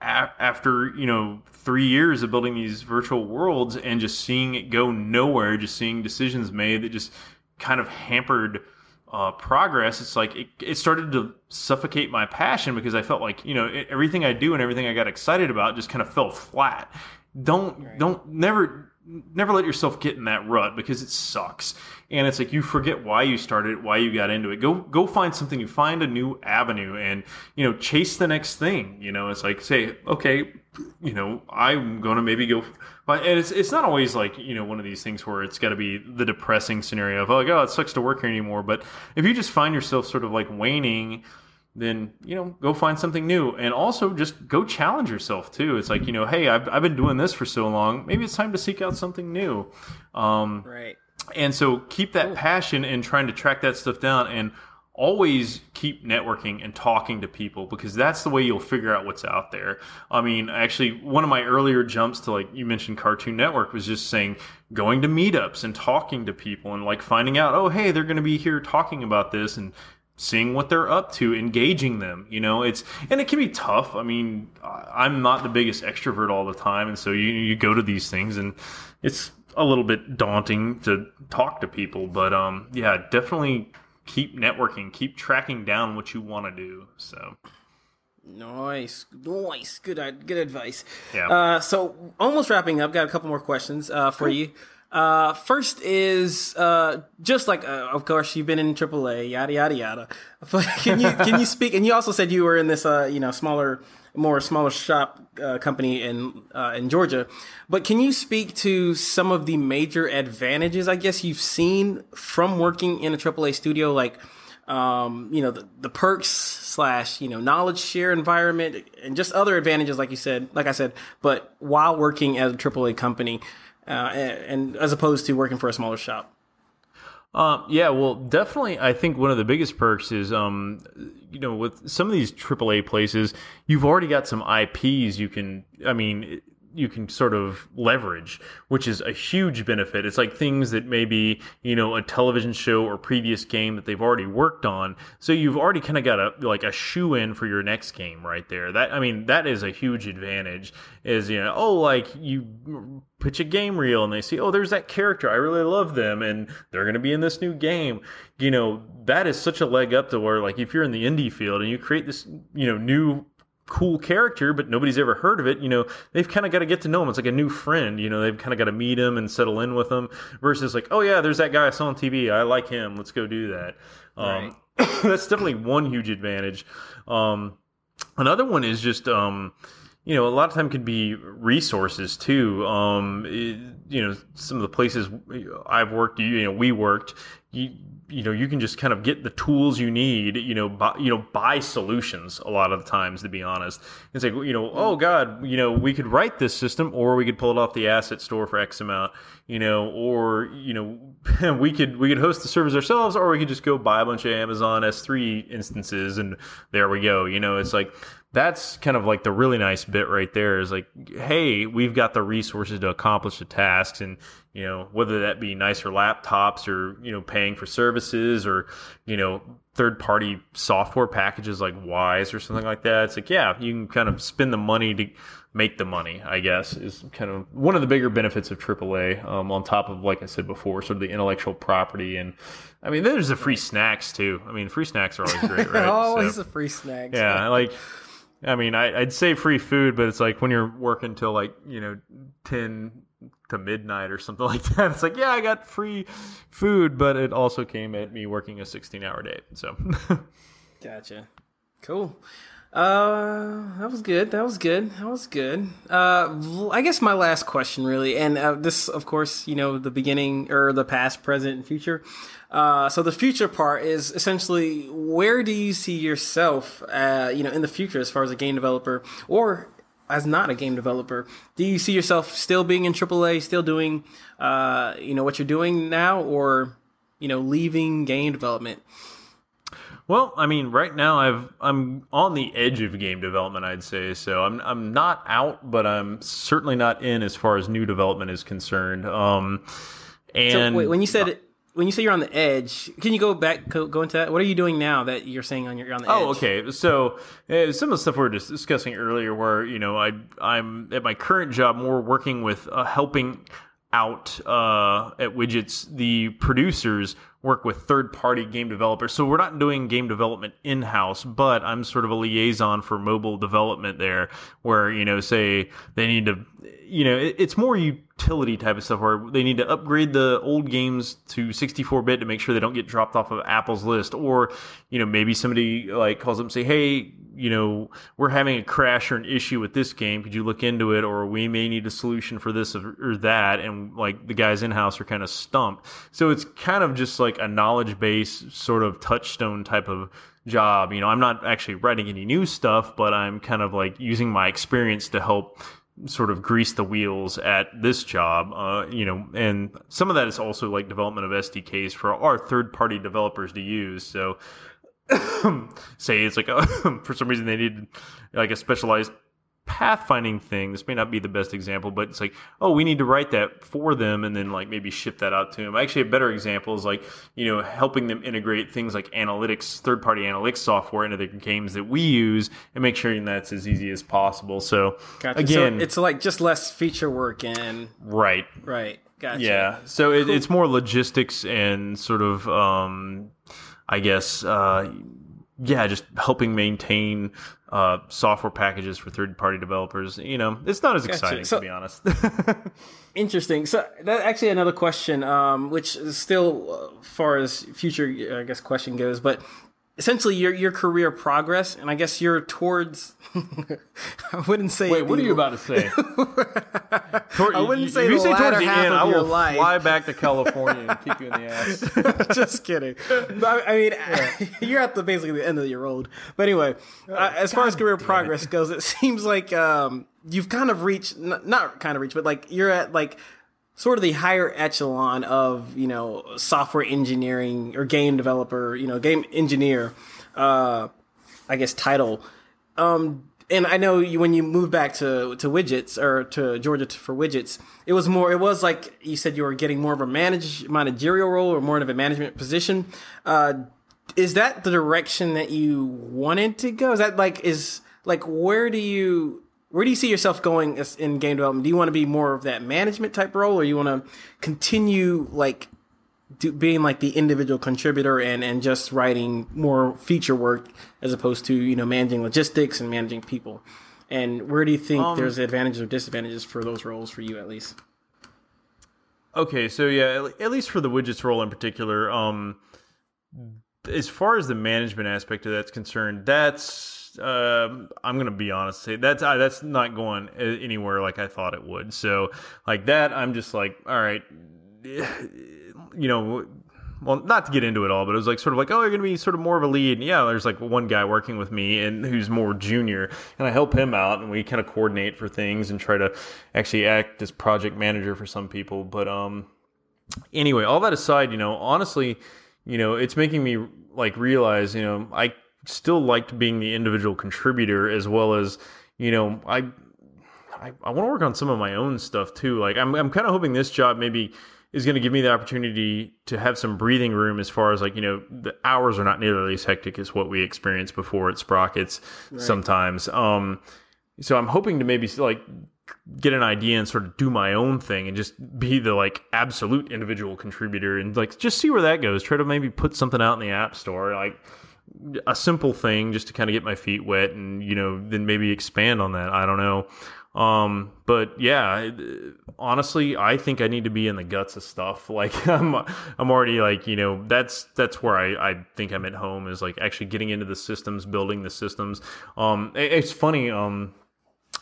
[SPEAKER 2] after you know three years of building these virtual worlds and just seeing it go nowhere, just seeing decisions made that just kind of hampered uh, progress. It's like it, it started to suffocate my passion because I felt like you know everything I do and everything I got excited about just kind of fell flat. Don't right. don't never never let yourself get in that rut because it sucks and it's like you forget why you started why you got into it. Go go find something you find a new avenue and you know chase the next thing. You know it's like say okay you know i'm gonna maybe go and it's it's not always like you know one of these things where it's got to be the depressing scenario of like oh it sucks to work here anymore. But if you just find yourself sort of like waning then you know go find something new. And also just go challenge yourself too. It's like you know hey i've, I've been doing this for so long. Maybe it's time to seek out something new.
[SPEAKER 1] Um, right
[SPEAKER 2] and so keep that passion in trying to track that stuff down and always keep networking and talking to people because that's the way you'll figure out what's out there. I mean, actually, one of my earlier jumps to like you mentioned Cartoon Network was just saying going to meetups and talking to people and like finding out, oh, hey, they're going to be here talking about this and seeing what they're up to, engaging them. You know, it's and it can be tough. I mean, I'm not the biggest extrovert all the time, and so you you go to these things and it's a little bit daunting to talk to people. But um, yeah, definitely keep networking, keep tracking down what you want to do. So.
[SPEAKER 1] Nice, nice, good, good advice.
[SPEAKER 2] Yeah.
[SPEAKER 1] Uh, so almost wrapping up. Got a couple more questions uh, for cool. you. Uh, first is uh, just like, uh, of course, you've been in AAA, yada yada yada. But can you can you speak? And you also said you were in this, uh, you know, smaller, more smaller shop uh, company in uh, in Georgia. But can you speak to some of the major advantages, I guess, you've seen from working in a AAA studio, like? Um, you know the, the perks slash you know knowledge share environment and just other advantages like you said like i said but while working as a aaa company uh, and, and as opposed to working for a smaller shop.
[SPEAKER 2] Um, yeah, well, definitely. I think one of the biggest perks is, um, you know, with some of these AAA places, you've already got some IPs you can. I mean, you can sort of leverage, which is a huge benefit. It's like things that maybe, you know, a television show or previous game that they've already worked on. So you've already kind of got a like a shoe in for your next game right there. That I mean, that is a huge advantage is, you know, oh, like you pitch a game reel and they see, oh, there's that character. I really love them and they're going to be in this new game. You know, that is such a leg up to where like if you're in the indie field and you create this, you know, new cool character, but nobody's ever heard of it, you know, they've kind of got to get to know him. It's like a new friend, you know, they've kind of got to meet him and settle in with him versus like, oh yeah, there's that guy I saw on TV. I like him. Let's go do that. Um, that's definitely one huge advantage. Um, another one is just, um, you know, a lot of time could be resources too. Um, it, you know, some of the places I've worked, you know, we worked, you, you know you can just kind of get the tools you need you know buy, you know buy solutions a lot of the times to be honest. It's like you know oh god you know we could write this system or we could pull it off the asset store for x amount you know or you know we could we could host the servers ourselves or we could just go buy a bunch of amazon s3 instances and there we go. You know it's like that's kind of like the really nice bit right there is like hey we've got the resources to accomplish the tasks and you know whether that be nicer laptops or you know paying for services or you know third party software packages like Wwise or something like that it's like yeah you can kind of spend the money to make the money i guess is kind of one of the bigger benefits of aaa um, on top of like i said before sort of the intellectual property and i mean there's the free snacks too. I mean free snacks are always great right?
[SPEAKER 1] Always so, a free snack
[SPEAKER 2] yeah. like I mean, I, would say free food, but it's like when you're working till like you know ten to midnight or something like that. It's like, yeah, I got free food, but it also came at me working a 16 hour day. So,
[SPEAKER 1] gotcha. Cool. Uh, that was good. That was good. That was good. Uh, I guess my last question, really, and uh, this, of course, you know, the beginning or the past, present, and future. Uh, so the future part is essentially where do you see yourself, uh, you know, in the future as far as a game developer, or as not a game developer, do you see yourself still being in AAA, still doing, uh, you know, what you're doing now, or you know, leaving game development?
[SPEAKER 2] Well, I mean, right now I've I'm on the edge of game development, I'd say. So I'm I'm not out, but I'm certainly not in as far as new development is concerned. Um, and
[SPEAKER 1] so wait, when you said when you say you're on the edge, can you go back, go, into that? What are you doing now that you're saying on your, you're on the
[SPEAKER 2] oh,
[SPEAKER 1] edge?
[SPEAKER 2] okay. So uh, some of the stuff we were just discussing earlier, where you know I I'm at my current job more working with uh, helping out uh, at widgets the producers work with third party game developers. So we're not doing game development in house, but I'm sort of a liaison for mobile development there where, you know, say they need to, you know, it's more utility type of stuff where they need to upgrade the old games to 64 bit to make sure they don't get dropped off of Apple's list. Or, you know, maybe somebody like calls up and say, Hey, you know, we're having a crash or an issue with this game. Could you look into it? Or we may need a solution for this or that. And like the guys in house are kind of stumped. So it's kind of just like a knowledge base sort of touchstone type of job. You know, I'm not actually writing any new stuff, but I'm kind of like using my experience to help sort of grease the wheels at this job. Uh, you know, and some of that is also like development of SDKs for our third party developers to use. So say it's like a, for some reason they need like a specialized pathfinding thing. This may not be the best example, but it's like, oh, we need to write that for them and then like maybe ship that out to them. Actually, a better example is like, you know, helping them integrate things like analytics, third party analytics software into the games that we use and make sure that's as easy as possible. So gotcha. again,
[SPEAKER 1] so it's like just less feature work and
[SPEAKER 2] right,
[SPEAKER 1] right. Gotcha.
[SPEAKER 2] Yeah. So it, cool. it's more logistics and sort of, um, I guess, uh, yeah, just helping maintain uh, software packages for third party developers. You know, it's not as gotcha. exciting so, to be honest.
[SPEAKER 1] interesting. So that actually another question, um, which is still uh, far as future, I guess, question goes, but essentially your your career progress, and I guess you're towards. I wouldn't say.
[SPEAKER 2] Wait, what are you about to say?
[SPEAKER 1] Toward, I wouldn't say the say latter half end, I your life.
[SPEAKER 2] Fly back to California and kick you in the
[SPEAKER 1] ass. Just kidding. But, I mean, yeah. you're at the basically the end of your road. But anyway, oh, uh, as God far as career progress it. goes, it seems like um, you've kind of reached not, not kind of reached, but like you're at like sort of the higher echelon of you know software engineering or game developer, you know, game engineer, uh, I guess title. Um, and I know you, when you moved back to to widgets or to Georgia for widgets, it was more. It was like you said you were getting more of a manage managerial role or more of a management position. Uh, is that the direction that you wanted to go? Is that like is like where do you where do you see yourself going in game development? Do you want to be more of that management type role, or you want to continue like do, being like the individual contributor and and just writing more feature work as opposed to you know managing logistics and managing people? And where do you think um, there's advantages or disadvantages for those roles for you at least?
[SPEAKER 2] Okay, so yeah, at least for the widgets role in particular, um, as far as the management aspect of that's concerned, that's uh, I'm gonna be honest, say that's uh, that's not going anywhere like I thought it would. So like that, I'm just like, all right, you know, well, not to get into it all, but it was like sort of like, oh, you're gonna be sort of more of a lead. And yeah, there's like one guy working with me and who's more junior, and I help him out, and we kind of coordinate for things and try to actually act as project manager for some people. But um, anyway, all that aside, you know, honestly you know, it's making me like realize, you know, I still liked being the individual contributor as well as, you know, I I, I want to work on some of my own stuff too. Like I'm I'm kind of hoping this job maybe is going to give me the opportunity to have some breathing room as far as like you know the hours are not nearly as hectic as what we experienced before at Sprockets right. sometimes. Um, so I'm hoping to maybe like get an idea and sort of do my own thing and just be the like absolute individual contributor and like just see where that goes. Try to maybe put something out in the app store, like a simple thing just to kind of get my feet wet and you know then maybe expand on that. I don't know. Um, but yeah, honestly, I think I need to be in the guts of stuff. Like I'm, I'm already like, you know, that's, that's where I, I think I'm at home is like actually getting into the systems, building the systems. Um, it's funny. Um,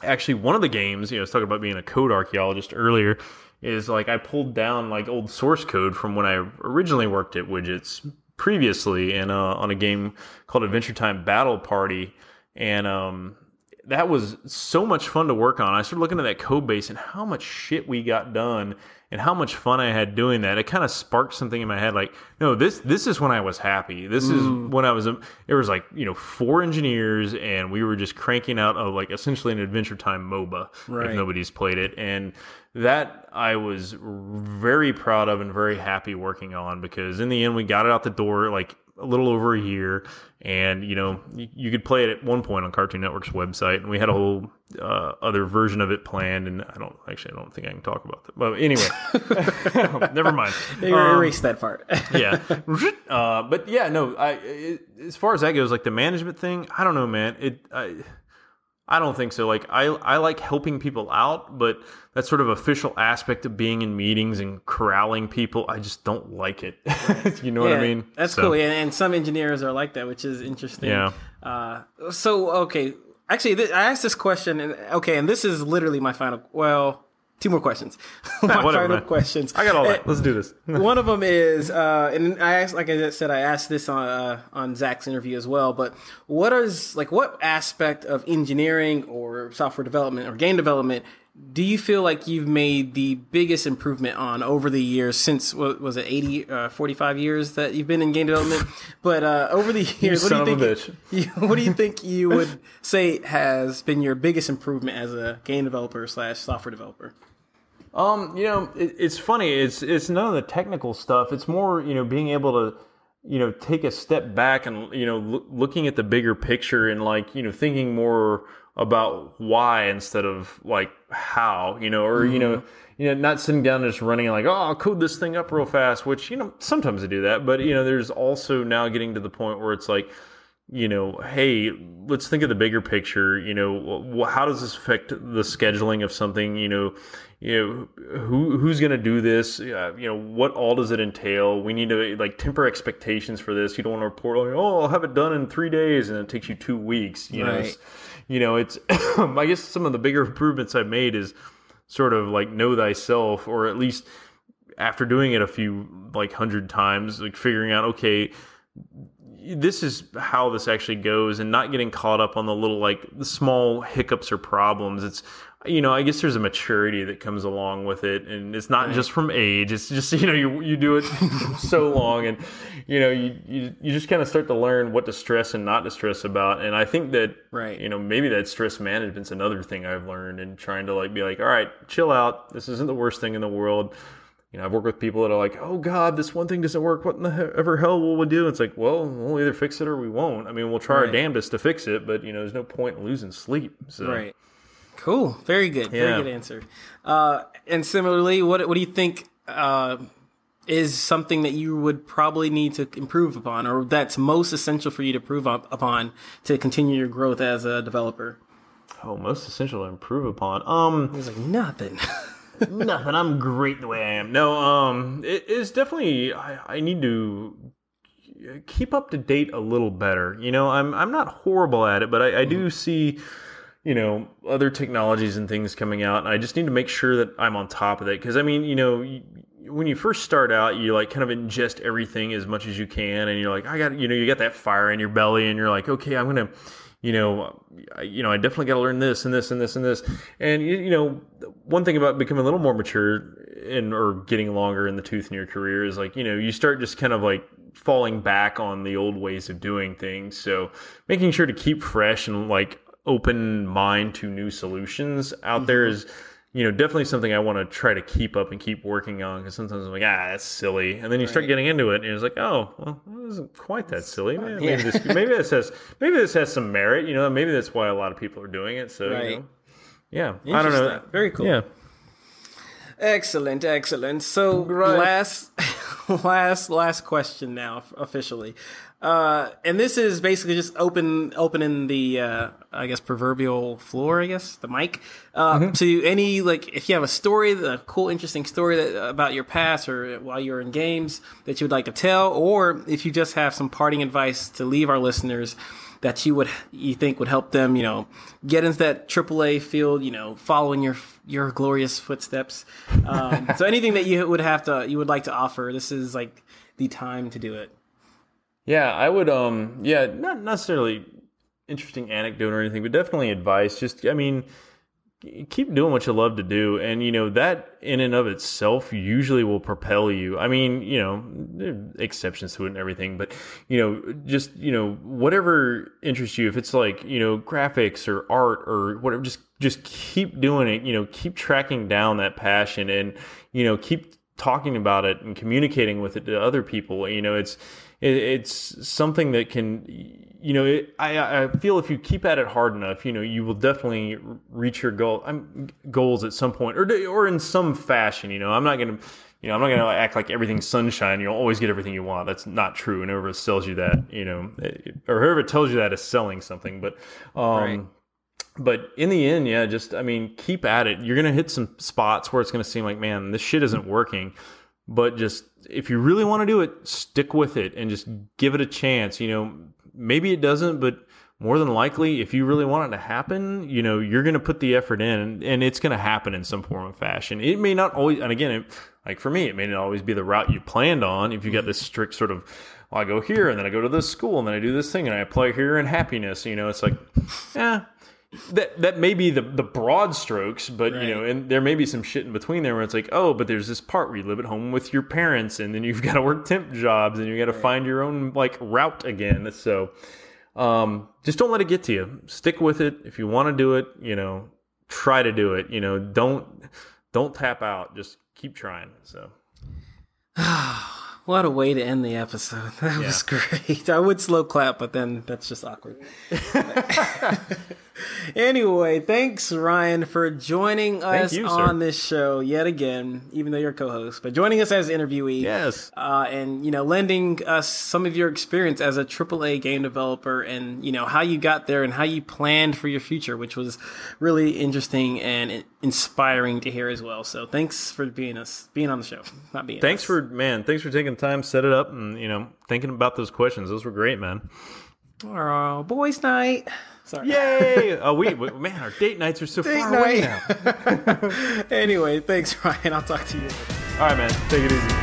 [SPEAKER 2] actually one of the games, you know, I was talking about being a code archaeologist earlier, is like I pulled down like old source code from when I originally worked at Widgets previously and uh, on a game called Adventure Time Battle Party, and um, that was so much fun to work on. I started looking at that code base and how much shit we got done and how much fun I had doing that. It kind of sparked something in my head like, no, this this is when I was happy. This mm. is when I was It was like, you know, four engineers and we were just cranking out a like essentially an adventure time MOBA right. if nobody's played it and that I was very proud of and very happy working on because in the end we got it out the door like a little over a year, and you know you, you, could play it at one point on Cartoon Network's website, and we had a whole uh, other version of it planned. And I don't actually, I don't think I can talk about that. But anyway, never mind.
[SPEAKER 1] You um, erase that part.
[SPEAKER 2] yeah, uh, but yeah, no. I it, as far as that goes, like the management thing, I don't know, man. It. I, I don't think so. Like I, I like helping people out, but that sort of official aspect of being in meetings and corralling people, I just don't like it. you know yeah, what I mean?
[SPEAKER 1] That's so. cool. And, and, some engineers are like that, which is interesting.
[SPEAKER 2] Yeah.
[SPEAKER 1] Uh, so okay, actually, th- I asked this question, and okay, and this is literally my final. Well, two more questions.
[SPEAKER 2] Whatever,
[SPEAKER 1] final
[SPEAKER 2] man.
[SPEAKER 1] questions.
[SPEAKER 2] I got all that. Let's do this.
[SPEAKER 1] one of them is, uh, and I asked, like I said, I asked this on uh, on Zach's interview as well. But what is like what aspect of engineering or software development or game development do you feel like you've made the biggest improvement on over the years since what was it 80 uh, 45 years that you've been in game development but uh, over the years
[SPEAKER 2] what do
[SPEAKER 1] you think you, what do you think you would say has been your biggest improvement as a game developer slash software developer
[SPEAKER 2] um, you know, it, it's funny. It's it's none of the technical stuff. It's more you know being able to you know take a step back and you know lo- looking at the bigger picture and like you know thinking more about why instead of like how you know or mm-hmm. you know mm-hmm. you know not sitting down and just running like oh I'll code this thing up real fast which you know sometimes I do that but you know there's also now getting to the point where it's like you know, hey, let's think of the bigger picture. You know, how does this affect the scheduling of something? You know, you know, who who's going to do this? Uh, you know, what all does it entail? We need to like temper expectations for this. You don't want to report like, oh, I'll have it done in three days, and it takes you two weeks. You right. know, you know, it's. I guess some of the bigger improvements I've made is sort of like know thyself, or at least after doing it a few like hundred times, like figuring out okay this is how this actually goes and not getting caught up on the little like the small hiccups or problems it's you know, I guess there's a maturity that comes along with it, and it's not right. just from age. It's just you know you you do it so long, and you know you you, you just kind of start to learn what to stress and not to stress about. And I think that
[SPEAKER 1] right,
[SPEAKER 2] you know, maybe that stress management's another thing I've learned, and trying to like be like, all right, chill out. This isn't the worst thing in the world. You know, I've worked with people that are like, "Oh God, this one thing doesn't work. What in the ever hell will we do?" It's like, well, we'll either fix it or we won't. I mean, we'll try right. our damnedest to fix it, but you know, there's no point in losing sleep. So.
[SPEAKER 1] Right. Cool. Very good. Yeah. Very good answer. Uh, and similarly, what what do you think uh, is something that you would probably need to improve upon, or that's most essential for you to improve up, upon to continue your growth as a developer?
[SPEAKER 2] Oh, most essential to improve upon. Um,
[SPEAKER 1] it's like nothing.
[SPEAKER 2] nothing. I'm great the way I am. No, um, it is definitely. I, I need to keep up to date a little better. You know, I'm I'm not horrible at it, but I, I do mm-hmm. see you know other technologies and things coming out and i just need to make sure that i'm on top of it. Because i mean you know when you first start out you like kind of ingest everything as much as you can and you're like i got you know you got that fire in your belly and you're like okay i'm gonna you know you know i definitely got to learn this and this and this and this. And you, you know one thing about becoming a little more mature and or getting longer in the tooth in your career is like you know you start just kind of like falling back on the old ways of doing things. So making sure to keep fresh and like open mind to new solutions out mm-hmm. there is you know definitely something I want to try to keep up and keep working on because sometimes I'm like ah that's silly and then you right. start getting into it and it's like oh well it isn't quite that silly maybe, yeah. maybe this maybe this has maybe this has some merit you know maybe that's why a lot of people are doing it so right. you know, yeah I don't know
[SPEAKER 1] very cool
[SPEAKER 2] yeah
[SPEAKER 1] excellent excellent so right. last last last question now officially uh, and this is basically just open opening the uh, I guess proverbial floor, I guess the mic uh, mm-hmm. to any like if you have a story, a cool, interesting story that, about your past or while you're in games that you would like to tell, or if you just have some parting advice to leave our listeners that you would you think would help them, you know, get into that AAA field, you know, following your your glorious footsteps. Um, so anything that you would have to you would like to offer, this is like the time to do it.
[SPEAKER 2] Yeah, I would. Um, yeah, not necessarily interesting anecdote or anything, but definitely advice. Just, I mean, keep doing what you love to do, and you know that in and of itself usually will propel you. I mean, you know, exceptions to it and everything, but you know, just you know, whatever interests you. If it's like you know, graphics or art or whatever, just just keep doing it. You know, keep tracking down that passion, and you know, keep talking about it and communicating with it to other people. You know, it's it, it's something that can, you know, it, I, I feel if you keep at it hard enough, you know, you will definitely reach your goal, um, goals at some point, or or in some fashion. You know, I'm not gonna. You know, I'm not going to act like everything's sunshine. You'll always get everything you want. That's not true. And whoever sells you that, you know, or whoever tells you that is selling something. But, um, right but in the end, yeah, just I mean, keep at it. You're gonna hit some spots where it's gonna seem like, man, this shit isn't working. But just if you really want to do it, stick with it and just give it a chance. You know, maybe it doesn't, but more than likely, if you really want it to happen, you know, you're going to put the effort in and, it's going to happen in some form of fashion. It may not always, and again, it, like for me, it may not always be the route you planned on. If you got this strict sort of, well, I go here and then I go to this school and then I do this thing and I apply here in happiness, you know, it's like, yeah, that that may be the the broad strokes, but right. you know, and there may be some shit in between there where it's like, oh, but there's this part where you live at home with your parents, and then you've got to work temp jobs, and you got to right. find your own like route again. So, um, just don't let it get to you. Stick with it. If you want to do it, you know, try to do it. You know, don't don't tap out. Just keep trying. So.
[SPEAKER 1] What a way to end the episode. That yeah. was great. I would slow clap, but then that's just awkward. anyway, thanks Ryan for joining us you, on this show yet again, even though you're co-host, but joining us as interviewee.
[SPEAKER 2] Yes.
[SPEAKER 1] Uh, and you know, lending us some of your experience as a AAA game developer, and you know how you got there and how you planned for your future, which was really interesting and inspiring to hear as well. So thanks for being us, being on the show, not being.
[SPEAKER 2] Thanks
[SPEAKER 1] us.
[SPEAKER 2] for man. Thanks for taking time, set it up, and you know, thinking about those questions. Those were great, man.
[SPEAKER 1] Oh, boys' night.
[SPEAKER 2] Sorry. Yay! oh, we, we, man, our date nights are so date far night. away
[SPEAKER 1] now. anyway, thanks, Ryan. I'll talk to you later.
[SPEAKER 2] All right, man. Take it easy.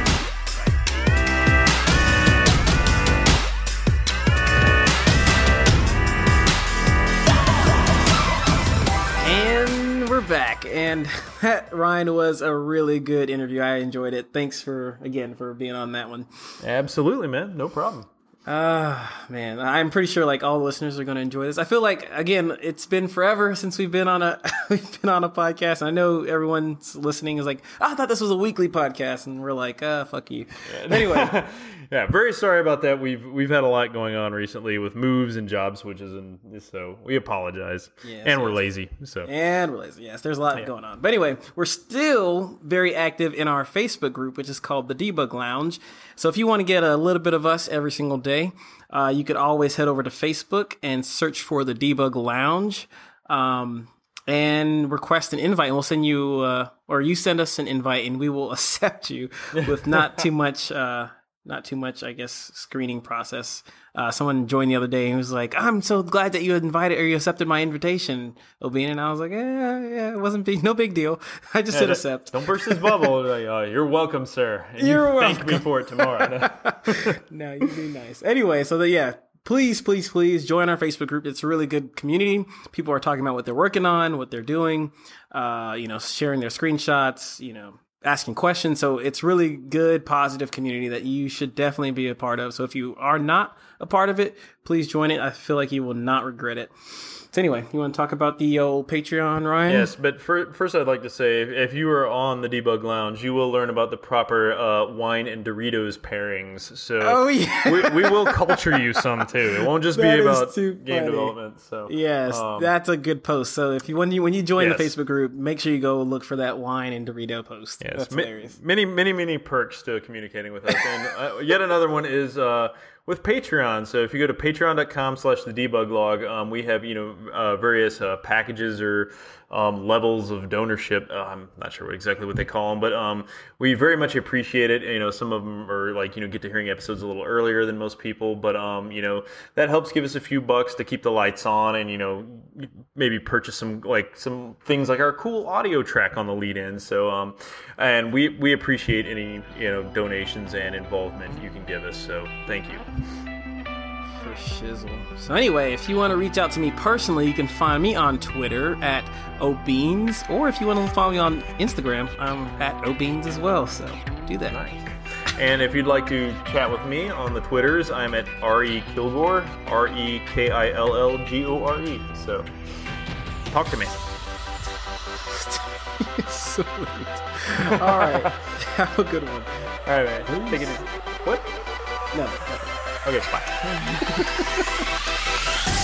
[SPEAKER 1] And we're back. and that Ryan was a really good interview. I enjoyed it. Thanks for again for being on that one.
[SPEAKER 2] Absolutely, man. No problem.
[SPEAKER 1] Ah, uh, man, I'm pretty sure like all the listeners are going to enjoy this. I feel like again, it's been forever since we've been on a we've been on a podcast. I know everyone's listening is like, oh, I thought this was a weekly podcast, and we're like, uh, fuck you. Anyway,
[SPEAKER 2] yeah, very sorry about that. We've we've had a lot going on recently with moves and job switches, and so we apologize. Yes, and we're lazy. So
[SPEAKER 1] and we're lazy. Yes, there's a lot yeah. going on. But anyway, we're still very active in our Facebook group, which is called the Debug Lounge. So if you want to get a little bit of us every single day, uh, you could always head over to Facebook and search for the Debug Lounge. Um, and request an invite, and we'll send you, uh, or you send us an invite, and we will accept you with not too much, uh, not too much, I guess, screening process. Uh, someone joined the other day and was like, "I'm so glad that you invited or you accepted my invitation, Obin." And I was like, "Yeah, yeah, it wasn't big, no big deal. I just yeah, said accept."
[SPEAKER 2] Don't burst his bubble. like, oh, you're welcome, sir. And you're you welcome. Thank me for it tomorrow.
[SPEAKER 1] no, you be nice. Anyway, so the, yeah, please, please, please join our Facebook group. It's a really good community. People are talking about what they're working on, what they're doing, uh, you know, sharing their screenshots, you know, asking questions. So it's really good, positive community that you should definitely be a part of. So if you are not a part of it, please join it. I feel like you will not regret it. So anyway, you want to talk about the old Patreon, Ryan?
[SPEAKER 2] Yes, but for, first I'd like to say, if you are on the Debug Lounge, you will learn about the proper uh, wine and Doritos pairings. So
[SPEAKER 1] oh, yeah.
[SPEAKER 2] we, we will culture you some too. It won't just be about game funny. development. So
[SPEAKER 1] yes, um, that's a good post. So if you when you when you join yes. the Facebook group, make sure you go look for that wine and Dorito post. Yes, that's hilarious.
[SPEAKER 2] Many many many perks to communicating with us. And uh, yet another one is. Uh, with Patreon. So if you go to patreon.com slash the debug log, um, we have, you know, uh, various uh, packages or um, levels of donorship. Uh, I'm not sure what exactly what they call them, but um, we very much appreciate it. You know, some of them are like you know get to hearing episodes a little earlier than most people, but um, you know that helps give us a few bucks to keep the lights on, and you know maybe purchase some like some things like our cool audio track on the lead in. So um, and we we appreciate any you know donations and involvement you can give us. So thank you
[SPEAKER 1] for shizzle. So anyway, if you want to reach out to me personally, you can find me on Twitter at Obeans, or if you want to follow me on Instagram, I'm at Obeans as well. So do that.
[SPEAKER 2] Nice. And if you'd like to chat with me on the Twitters, I'm at R.E. Killgore, R E K I L L G O R E. So talk to me.
[SPEAKER 1] so All right. Have a good one.
[SPEAKER 2] All right, man. Take it easy. What?
[SPEAKER 1] No. Nothing.
[SPEAKER 2] Okay, bye.